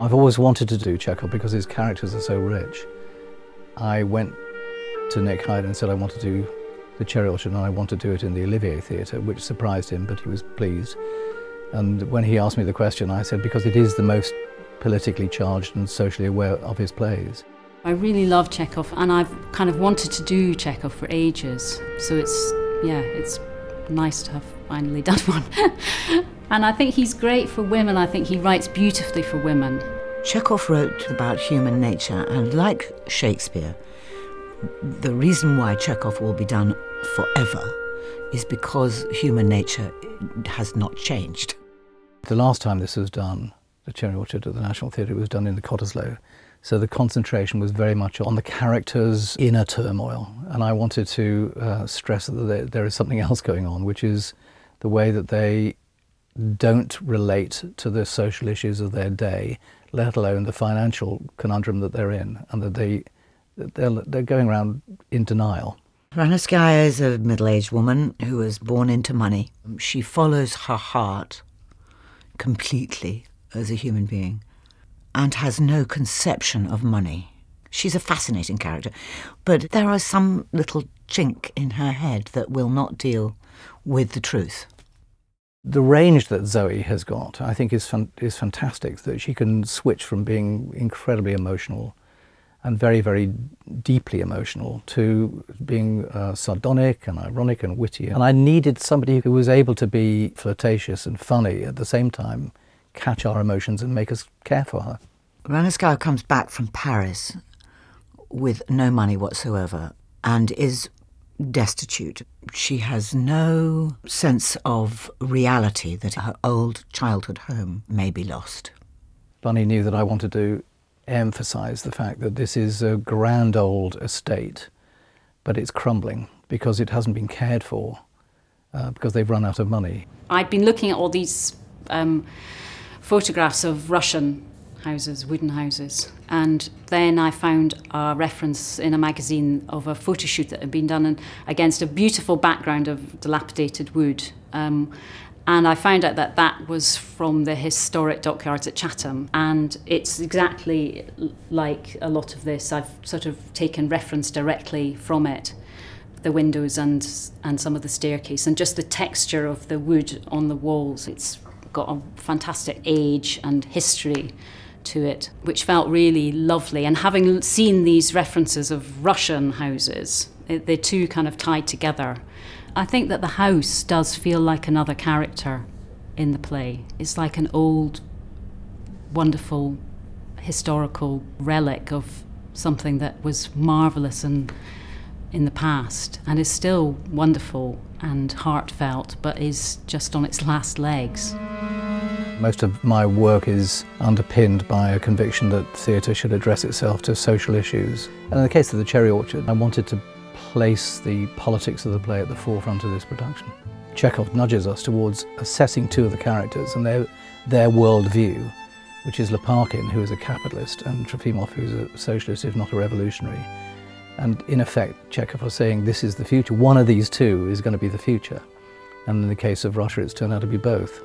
I've always wanted to do Chekhov because his characters are so rich. I went to Nick Hytner and said I want to do the Cherry Orchard and I want to do it in the Olivier Theatre, which surprised him, but he was pleased. And when he asked me the question, I said, because it is the most politically charged and socially aware of his plays. I really love Chekhov and I've kind of wanted to do Chekhov for ages. So it's, yeah, it's nice to have finally done one. and I think he's great for women. I think he writes beautifully for women. Chekhov wrote about human nature, and like Shakespeare, the reason why Chekhov will be done forever is because human nature has not changed. The last time this was done, the Cherry Orchard at the National Theatre, was done in the Cottesloe. So the concentration was very much on the characters' inner turmoil. And I wanted to uh, stress that there, there is something else going on, which is the way that they don't relate to the social issues of their day, let alone the financial conundrum that they're in, and that they, they're, they're going around in denial. Ranevskaya is a middle aged woman who was born into money. She follows her heart completely as a human being and has no conception of money. She's a fascinating character, but there are some little chink in her head that will not deal with the truth. The range that Zoe has got, I think, is, is fantastic. That she can switch from being incredibly emotional and very, very deeply emotional to being uh, sardonic and ironic and witty. And I needed somebody who was able to be flirtatious and funny at the same time, catch our emotions and make us care for her. Ranevskaya comes back from Paris with no money whatsoever and is destitute. She has no sense of reality that her old childhood home may be lost. Bunny knew that I wanted to emphasize the fact that this is a grand old estate, but it's crumbling because it hasn't been cared for, uh, because they've run out of money. I'd been looking at all these um, photographs of Russian houses, wooden houses. And then I found a reference in a magazine of a photo shoot that had been done in, against a beautiful background of dilapidated wood. Um, and I found out that that was from the historic dockyards at Chatham. And it's exactly like a lot of this. I've sort of taken reference directly from it the windows and and some of the staircase and just the texture of the wood on the walls it's got a fantastic age and history to it, which felt really lovely. And having seen these references of Russian houses, it, the two kind of tied together. I think that the house does feel like another character in the play. It's like an old, wonderful, historical relic of something that was marvelous and in the past and is still wonderful and heartfelt, but is just on its last legs. Most of my work is underpinned by a conviction that theatre should address itself to social issues. And in the case of the Cherry Orchard, I wanted to place the politics of the play at the forefront of this production. Chekhov nudges us towards assessing two of the characters and their, their worldview, which is Lopakhin, who is a capitalist, and Trofimov, who is a socialist, if not a revolutionary. And in effect, Chekhov was saying this is the future. One of these two is going to be the future. And in the case of Russia, it's turned out to be both.